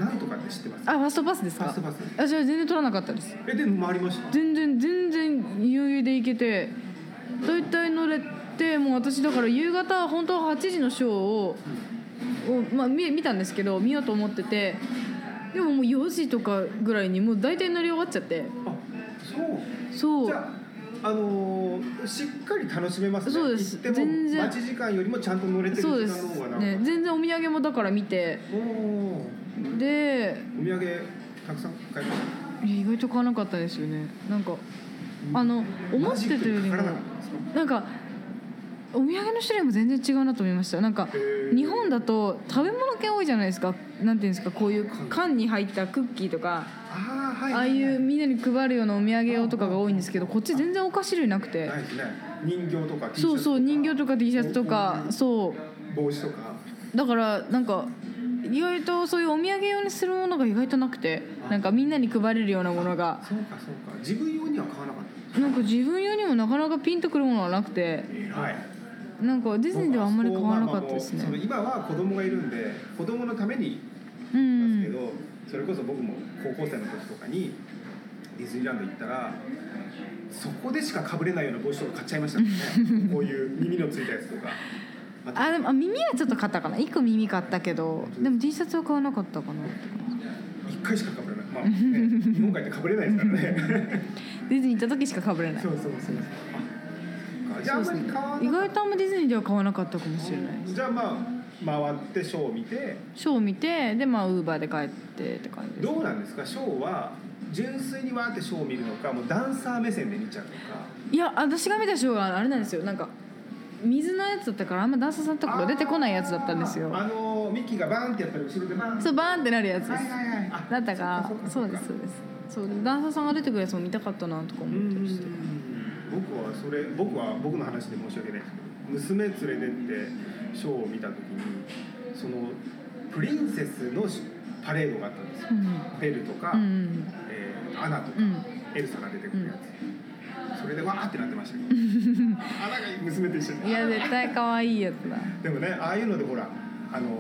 なんとかって知ってます？あファーストパスですか？ファーストパスあじゃあ全然取らなかったです。えでも回りました？全然全然余裕で行けて大体乗れてもう私だから夕方本当は8時のショーを、をまあ、見見たんですけど見ようと思っててでももう4時とかぐらいにもう大体乗り終わっちゃって。あそう。そう。じゃあ、あのーしっかり楽しめますね。そうです。全然。待ち時間よりもちゃんと乗れてるそうですね。全然お土産もだから見て。おおー。でお土産たくさん買いました？いや意外と買わなかったですよね。なんかあの思ってたよりもなんかお土産の種類も全然違うなと思いました。なんか日本だと食べ物系多いじゃないですか。なんていうんですかこういう缶に入ったクッキーとかああはいああいうみんなに配るようなお土産用とかが多いんですけどこっち全然お菓子類なくて。ないですね。人形とか T シャツそうそう人形とか T シャツとかおそう。帽子とか。だからなんか意外とそういうお土産用にするものが意外となくてなんかみんなに配れるようなものが。そうかそうか。自分用には買わなかった。なんか自分用にもなかなかピンとくるものはなくて。はいなんかディズニーではあんまり買わなかったですね。今は子供がいるんで子供のためにうますけん。ど、それこそ僕も高校生の時とかにディズニーランド行ったらそこでしかかぶれないような帽子とか買っちゃいましたもんね。こういう耳のついたやつとか。あでもあ耳はちょっと買ったかな。1個耳買ったけどでも T シャツは買わなかったかな。一回しかかぶれない。まあ、ね、日本帰ってかぶれないですからね。ディズニー行った時しか被れない。そうそうそうそう。あじゃああんまり買わな意外とあんまディズニーでは買わなかったかもしれない。じゃあまあ回ってショーを見て。ショーを見てでまあウーバーで帰ってって感じですどうなんですか？ショーは純粋にわーってショーを見るのかもうダンサー目線で見ちゃうのか。いや私が見たショーがあれなんですよ。なんか水のやつだったからあんまダンサーさんとかが出てこないやつだったんですよ。あのミッキーがバーンってやったら後ろでバーン。そうバーンってなるやつ。ですはいはいはい。あだったからそうですそうです。そうダンサーさんが出てくるやつも見たかったなとかう思ったりして。ん僕はそれ僕は僕の話で申し訳ないですけど娘連れてってショーを見た時にそのプリンセスのパレードがあったんですよ。うん。ベルとか、うんえーアナとか、うん。エルサが出てくるやつ、それでわーってなってましたけど。アナが娘と一緒に。いや絶対可愛いやつだ。でもねああいうのでほらあのー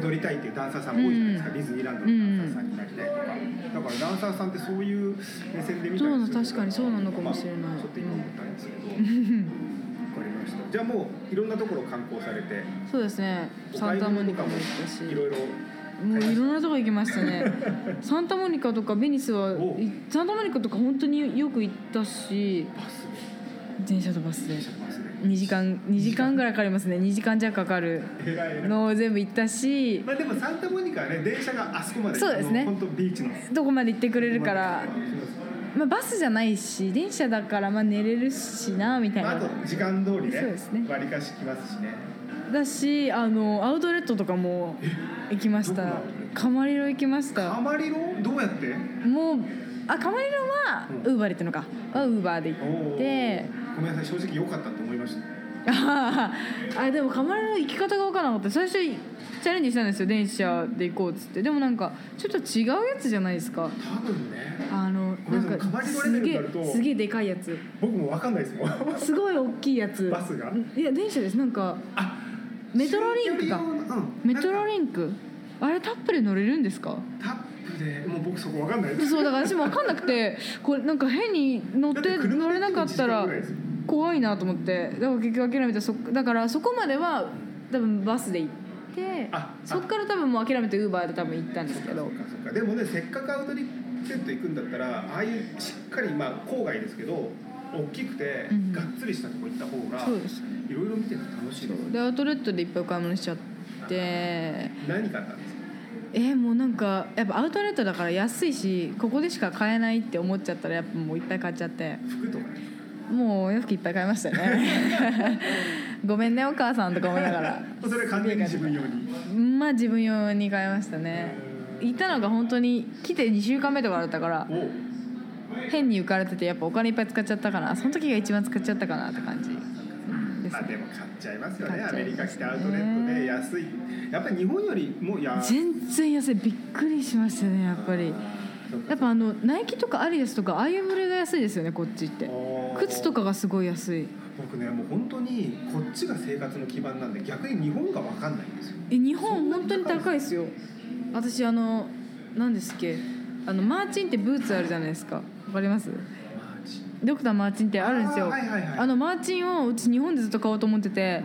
踊りたいっていうダンサーさんも多いじゃないですか、うん。ディズニーランドのダンサーさんになりたいとか、だからダンサーさんってそういう目線で見たりするそうなの確かにそうなのかもしれない。まあちょっと今思ったんですけど、わかりました。じゃあもういろんなところ観光されて。そうですね。サンタモニカも行ったし。いろいろもういろんなとこ行きましたね。サンタモニカとかベニスはサンタモニカとか本当によく行ったし。電車とバスで2時間2時間ぐらいかかりますね。2時間弱かかる。のを全部行ったし。まあでもサンタモニカはね電車があそこまでそうですね。本当ビーチの。どこまで行ってくれるから、まあ、バスじゃないし電車だからまあ寝れるしなみたいまあ、と時間通りねそうですね。割りかし来ますしね。だしあのアウトレットとかも行きました。カマリロ行きました。カマリロ？どうやって？もうあカマリロはうん。ウーバーで行ったのか。はウーバーで行って。ごめんなさい正直良かったって思いました。ああでもカマリロの行き方が分からなかった。最初チャレンジしたんですよ。電車で行こうっつって。でもなんかちょっと違うやつじゃないですか。多分ね。あのなんんかすげすげえでかいやつ。僕も分かんないですもんすごい大きいやつ。バスが。いや電車です。なんかあメトロリンクか。うん。メトロンリンク？あれタップで乗れるんですか？タップでもう僕そこ分かんないです。そうだから私も分かんなくて。これなんか変に乗って乗れなかったら1時間ぐらいですよ怖いなと思って。だから結局諦めてそだからそこまでは多分バスで行ってあそっから多分もう諦めてウーバーで多分行ったんですけど。そっかそっか。でもねせっかくアウトレット行くんだったらああいうしっかりまあ郊外ですけど大きくてうん。がっつりしたとこ行った方がそうですいろいろ見てて楽しいですでアウトレットでいっぱいお買い物しちゃって。何買ったんですか？えーもうなんかやっぱアウトレットだから安いしここでしか買えないって思っちゃったらやっぱもういっぱい買っちゃって。服とかねもうお洋服いっぱい買いましたね。ごめんねお母さんとか思いながら。それ完全に自分用に。まあ自分用に買いましたね。行ったのが本当に来て2週間目とかだったからお変に浮かれててやっぱお金いっぱい使っちゃったかなその時が一番使っちゃったかなって感じまあでも買っちゃいますよねね。アメリカ来てアウトレットで安い。やっぱり日本よりもや全然安い。びっくりしましたねやっぱりやっぱあのナイキとかアリエスとかああいうブレが安いですよねこっちって。靴とかがすごい安い。僕ねもう本当にこっちが生活の基盤なんで逆に日本が分かんないんですよ。え日本本当に高いですよ。私あの何ですっけ。あのマーチンってブーツあるじゃないですか。わかります？ドクターマーチンってあるんですよ。あーはいはいはい。あのマーチンをうち日本でずっと買おうと思ってて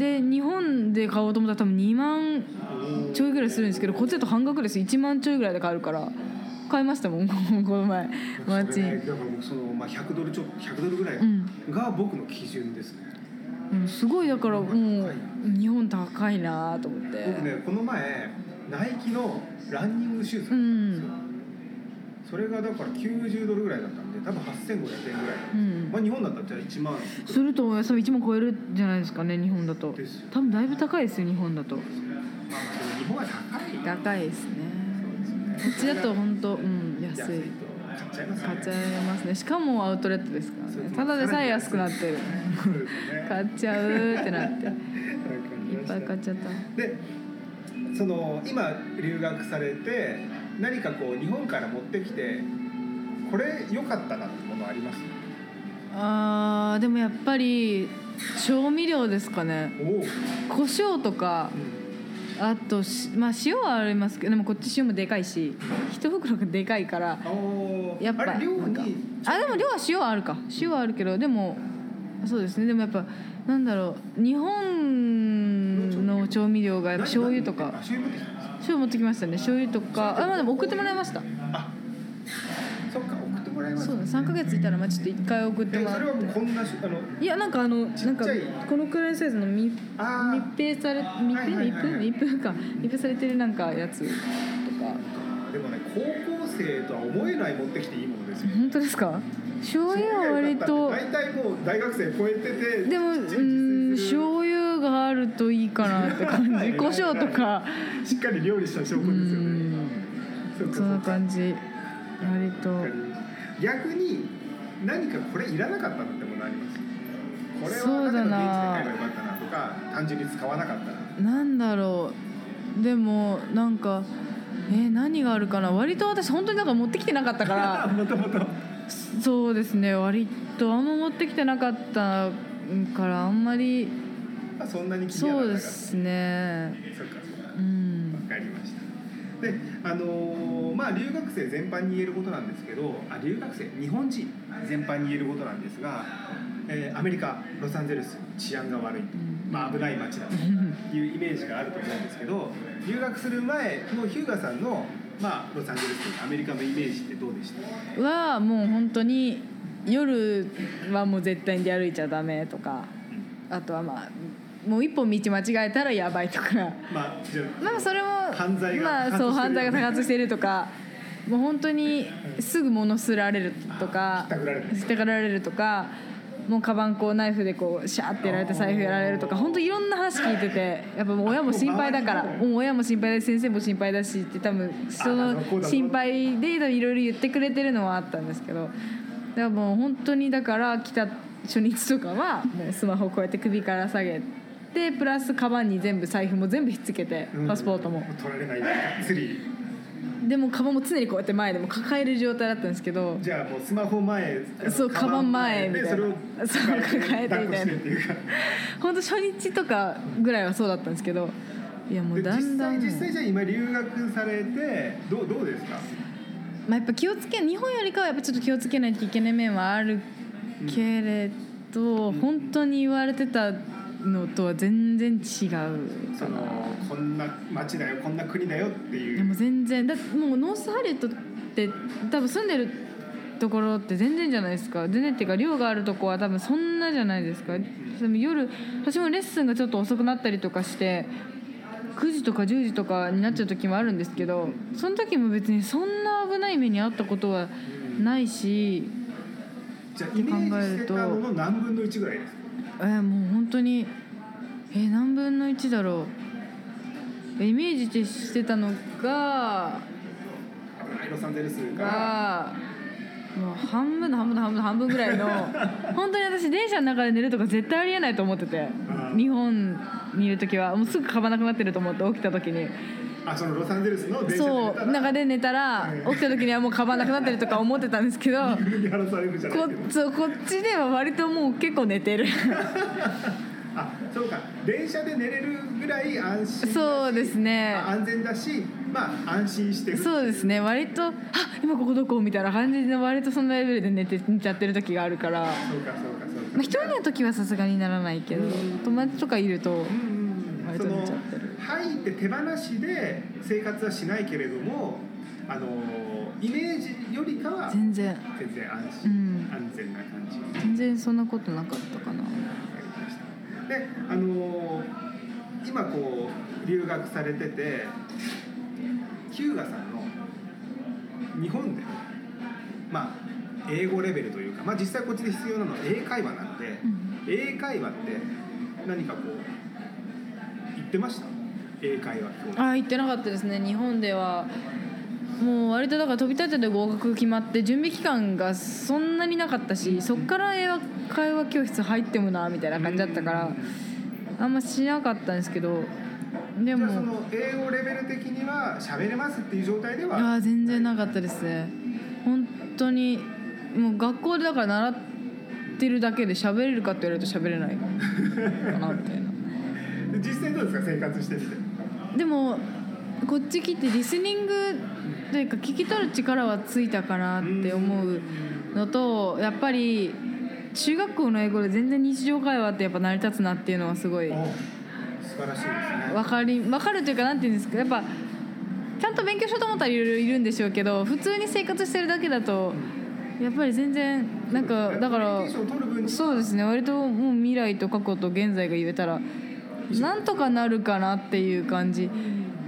で日本で買おうと思ったら多分2万ちょいぐらいするんですけどこっちだと半額です。1万ちょいぐらいで買えるから。買いましたもん この前。マーチだから僕その、まあ、100ドルちょ100ドルぐらいうん。が僕の基準ですね、うん、すごいだからもう日本高いなと思って。僕ねこの前ナイキのランニングシューズ。ったんですよ、んそれがだから90ドルぐらいだったんで多分8500円ぐらい、うん。まあ日本だったらじゃあ1万。するとおよそ1万超えるんじゃないですかね日本だと。ですよ。多分だいぶ高いですよ日本だと。まあ日本は高い。高いですね。こっちだと本当うん安い。安いと買っちゃいます買っちゃいますね。しかもアウトレットですからね。ただでさえ安くなってる。買っちゃうってなって。いっぱい買っちゃった。でその今留学されて何かこう日本から持ってきてこれ良かったなってものあります？あーでもやっぱり調味料ですかね。胡椒とかあとしまあ塩はありますけどでもこっち塩もでかいし一袋がでかいからやっぱあれ量なんか。にあでも量は塩はあるか。塩はあるけどでもそうですね。でもやっぱなんだろう。日本の調味料がやっぱ醤油とあか？醤油持ってきましたね。醤油とか。あまあでも送ってもらいました。あそっか送ってもらいました。そうだ3ヶ月いたらまあちょっと1回送ってえもらっそれはもうこてんなしあのいやなんかあのなんかこのくらいサイズの密閉され密閉密閉密閉か。密閉されてるなんかやつとか。でもね高校生とは思えない持ってきていいものですよ。本当ですか？醤油は割と大体もう大学生超えててでもうーん醤油があるといいかなって感じ。胡椒とか。しっかり料理した証拠ですようねん。そんな感じ。割と。逆に何かこれいらなかったなってものあります？これはだな現地で買えばよかったなとか単純に使わなかったななんだろう。でもなんかえー何があるかな？割と私本当になんか持ってきてなかったから。もともとそうですね。割とあんま持ってきてなかったからあんまりそんなに気にはなそうらなかった。ですね。そっかそっか。うん。わかりました。であのーまあ留学生全般に言えることなんですけどあ留学生日本人全般に言えることなんですが、えーアメリカロサンゼルス治安が悪い、ん。まあ、危ない街だというイメージがあると思うんですけど留学する前のヒューガさんの、まあ、ロサンゼルスアメリカのイメージってどうでした？はもう本当に夜はもう絶対に出歩いちゃダメとかあとはまあもう一本道間違えたらやばいとか。まあまあそれも犯罪がまあそう犯罪が多発してるとか。もう本当にすぐ物すられるとか。ひったられる。とか。もうカバンこうナイフでこうシャーってやられて財布やられるとか。本当いろんな話聞いてて。やっぱもう親も心配だから。もう親も心配だし先生も心配だしって多分その心配でいろいろ言ってくれてるのはあったんですけど。だからもう本当にだから来た初日とかはもうスマホこうやって首から下げてプラスカバンに全部財布も全部ひっつけてパスポートも。取られないがっつり。でもカバンも常にこうやって前でも抱える状態だったんですけどじゃあもうスマホ前そうカバン前みたいな。でそれを抱えてみたいな本当初日とかぐらいはそうだったんですけどいやもうでだんだん。実際実際じゃあ今留学されてどうどうですか？まあ、やっぱ気をつけ日本よりかはやっぱちょっと気をつけないといけない面はあるけれど、本当に言われてたのとは全然違うそのこんな街だよこんな国だよっていう。でも全然だもうノースハリウッドって多分住んでるところって全然じゃないですか。全然っていうか寮があるとこは多分そんなじゃないですか。でも夜私もレッスンがちょっと遅くなったりとかして9時とか10時とかになっちゃう時もあるんですけどその時も別にそんな危ない目に遭ったことはないしじゃあイメージしてたのの何分の1ぐらいですか？えーもう本当にえー何分の1だろう。イメージしてたのがロサンゼルスががもう半分の半分の半分の半分ぐらいの本当に私電車の中で寝るとか絶対ありえないと思っててうん日本にいる時はもうすぐカバンなくなってると思って起きた時にあそのロサンゼルスの電車そう中で寝たらうん起きた時にはもうカバンなくなってるとか思ってたんですけどこそうこっちでは割ともう結構寝てる。あそうか。電車で寝れるぐらい安心そうですね。あ安全だしまあ安心してるそうですね。割と「あ今ここどこ?」みたいな感じで割とそのレベルで寝て寝ちゃってる時があるから、まそうかそうかそうか。あ、一人の時はさすがにならないけど友達とかいるとうんうんうん割と寝ちゃってる入って手放しで生活はしないけれどもあのイメージよりかは全然。全然安う心、ん。安全な感じ。全然そんなことなかったかな。であの今こう留学されててヒューガさんの日本でまあ英語レベルというか、まあ、実際こっちで必要なのは英会話なので、うん。英会話って何かこう言ってました？英会話あ言ってなかったですね。日本ではもう割とだから飛び立てて合格決まって準備期間がそんなになかったしそっから英会話教室入ってもなみたいな感じだったからあんましなかったんですけどでじゃあそもの英語レベル的には喋れますっていう状態でいはや全然なかったですね。本当にもう学校でだから習ってるだけで喋れるかって言われると喋れないかなみたいな。で実際どうですか生活してみて。でもこっち来てリスニングというか聞き取る力はついたかなって思うのとやっぱり中学校の英語で全然日常会話ってやっぱ成り立つなっていうのはすごいお素晴らしいですね。分かり分かるというかなんていうんですかやっぱちゃんと勉強しようと思ったらいろいろいるんでしょうけど普通に生活してるだけだとやっぱり全然なんかだからそうですね。割ともう未来と過去と現在が言えたらなんとかなるかなっていう感じ。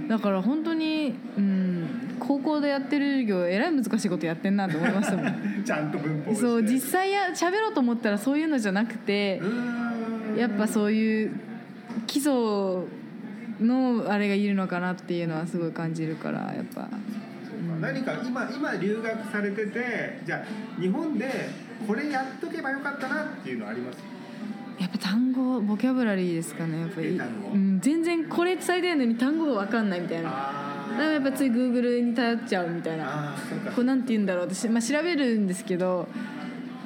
だから本当に、うん、高校でやってる授業えらい難しいことやってんなと思いましたもん。ちゃんと文法そう実際や喋ろうと思ったらそういうのじゃなくてやっぱそういう基礎のあれがいるのかなっていうのはすごい感じるからやっぱ。何か今今留学されててじゃあ日本でこれやっとけばよかったなっていうのあります？やっぱ単語ボキャブラリーですかね。やっぱり、うん、全然これ伝えてるのに単語が分かんないみたいな。あだからやっぱつい Google に頼っちゃうみたいな。これなんて言うんだろう。私、まあ、調べるんですけど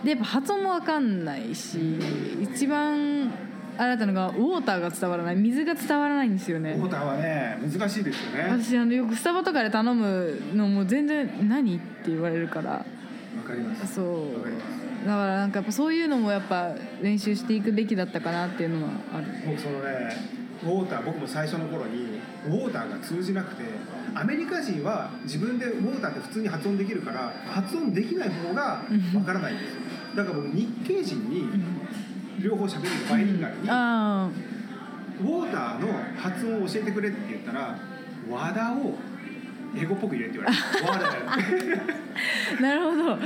でやっぱ発音も分かんないし一番あれだったのがウォーターが伝わらない。水が伝わらないんですよね。オーダーはね難しいですよね。わ私あのよくスタバとかで頼むのも全然「何?」って言われるから。かります。そう。わかりますだからなんかやっぱそういうのもやっぱ練習していくべきだったかなっていうのはある。僕そのねウォーター僕も最初の頃にウォーターが通じなくてアメリカ人は自分でウォーターって普通に発音できるから発音できない方がわからないんですよ。だから僕日系人に両方喋るのバイリンガルにあウォーターの発音を教えてくれって言ったら和田を英語っぽく入れって言われて和田あなるほど。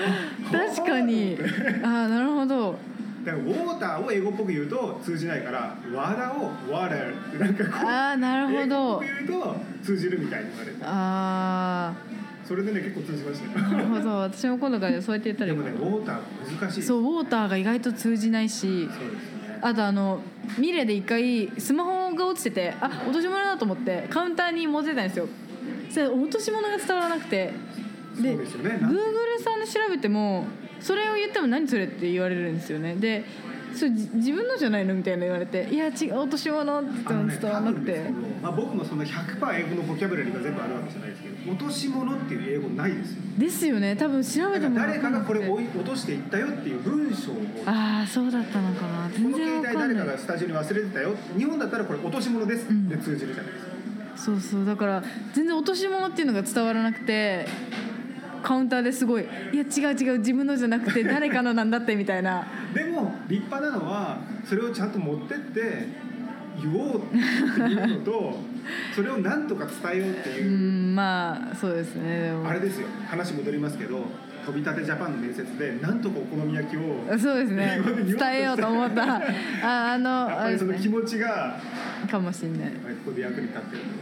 確かに。ああなるほど。だからウォーターを英語っぽく言うと通じないから和田を和田なんかこうああなるほ英語っどぽく言うと通じるみたいに言われてあそれでね結構通じましたなるほど。私も今度からそうやって言ったらでもねウォーター難しい。そうウォーターが意外と通じないし。そうですね。あとあのミレで一回スマホが落ちててあ落とし物だと思ってカウンターに持ってたんですよそれ落とし物が伝わらなくて。でそうですよね。Google さんで調べてもそれを言っても何それって言われるんですよね。でそれじ自分のじゃないのみたいな言われていや違う落とし物って言っても伝わらなくて、多分ですけどまあ、僕もそんな100%英語のボキャブラリーが全部あるわけじゃないですけど落とし物っていう英語ないですよですよね。多分調べても。誰かがこれ分を落としていったよっていう文章を。ああそうだったのかな。こ全の携帯然わかんない。誰かがスタジオに忘れてたよ。日本だったらこれ落とし物ですうんで通じるじゃないですか、そうそう。だから全然落とし物っていうのが伝わらなくてカウンターですごい「いや違う違う自分のじゃなくて誰かのなんだって」みたいな。でも立派なのはそれをちゃんと持ってって言おうっていうのと それを何とか伝えようってういう、んまあそうですねあれですよ。話戻りますけど飛び立てジャパンの面接でなんとかお好み焼きをそうですね。伝えようと思った。ああのやっぱりその気持ちがかもしんない。ここで役に立ってると思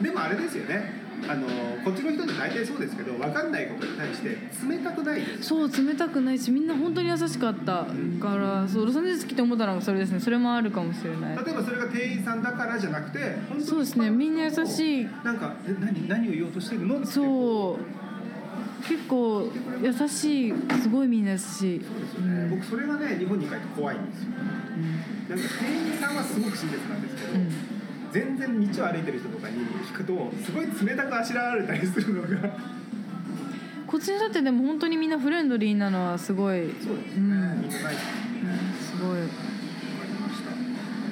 うでもあれですよね。あのこっちの人って大体そうですけど分かんないことに対して冷たくないです。そう冷たくないしみんな本当に優しかったからそうロサンゼルス来て思ったのがそれですね。それもあるかもしれない。例えばそれが店員さんだからじゃなくてそうですね。みんな優しい。なんかえ何何を言おうとしてるのって。そう結構優しいすごいみんな優しい。そうですよね、僕それがね日本に帰って怖いんですよ。なんか店員さんはすごく親切なんですけど、うん全然道を歩いてる人とかに聞くとすごい冷たくあしらわれたりするのが。こっちの人ってでも本当にみんなフレンドリーなのはすごい、うん、そうですね、うん。みんなない。すごい。わかりました。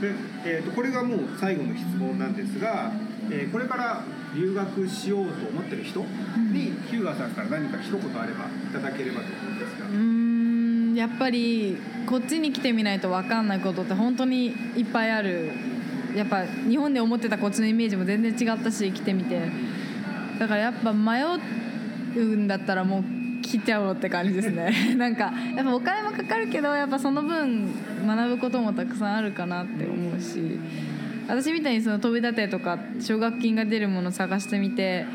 で、えー、とこれがもう最後の質問なんですが、えーこれから留学しようと思ってる人に、ヒューガーさんから何か一言あればいただければと思うんですが、うーんやっぱりこっちに来てみないと分かんないことって本当にいっぱいある。やっぱ日本で思ってたこっちのイメージも全然違ったし来てみて。だからやっぱ迷うんだったらもう来ちゃおうって感じですね。なんかやっぱお金もかかるけどやっぱその分学ぶこともたくさんあるかなって思うし私みたいにその飛び立てとか奨学金が出るもの探してみて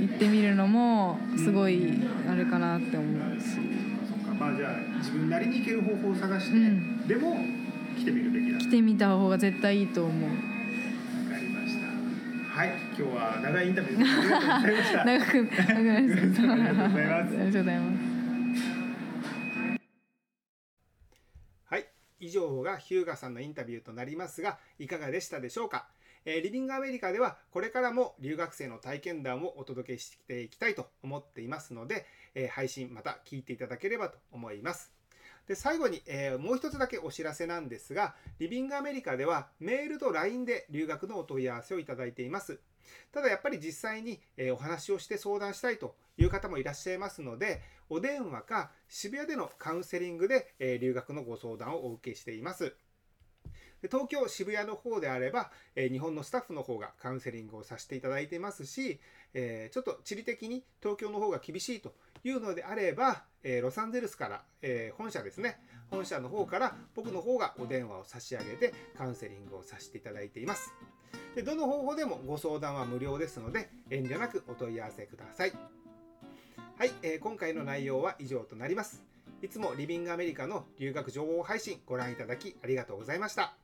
行ってみるのもすごいあれかなって思うし。そっかまあじゃあ自分なりに行ける方法を探して、うん。でも来てみるべきだ。来てみた方が絶対いいと思う。わかりました。はい今日は長いインタビューありがとうございました。長く長くなりました。ありがとうございます。ありがとうございますはい以上がヒューガさんのインタビューとなりますがいかがでしたでしょうか、えーリビングアメリカではこれからも留学生の体験談をお届けしていきたいと思っていますので、えー配信また聞いていただければと思います。で最後に、えーもう一つだけお知らせなんですがリビングアメリカではメールと LINE で留学のお問い合わせをいただいています。ただやっぱり実際に、えーお話をして相談したいという方もいらっしゃいますのでお電話か渋谷でのカウンセリングで、え留学のご相談をお受けしています。東京渋谷の方であれば、え日本のスタッフの方がカウンセリングをさせていただいてますし、えちょっと地理的に東京の方が厳しいというのであれば、えロサンゼルスから、え本社ですね。本社の方から僕の方がお電話を差し上げてカウンセリングをさせていただいています。でどの方法でもご相談は無料ですので遠慮なくお問い合わせください。はい、えー今回の内容は以上となりますいつもリビングアメリカの留学情報配信ご覧いただきありがとうございました。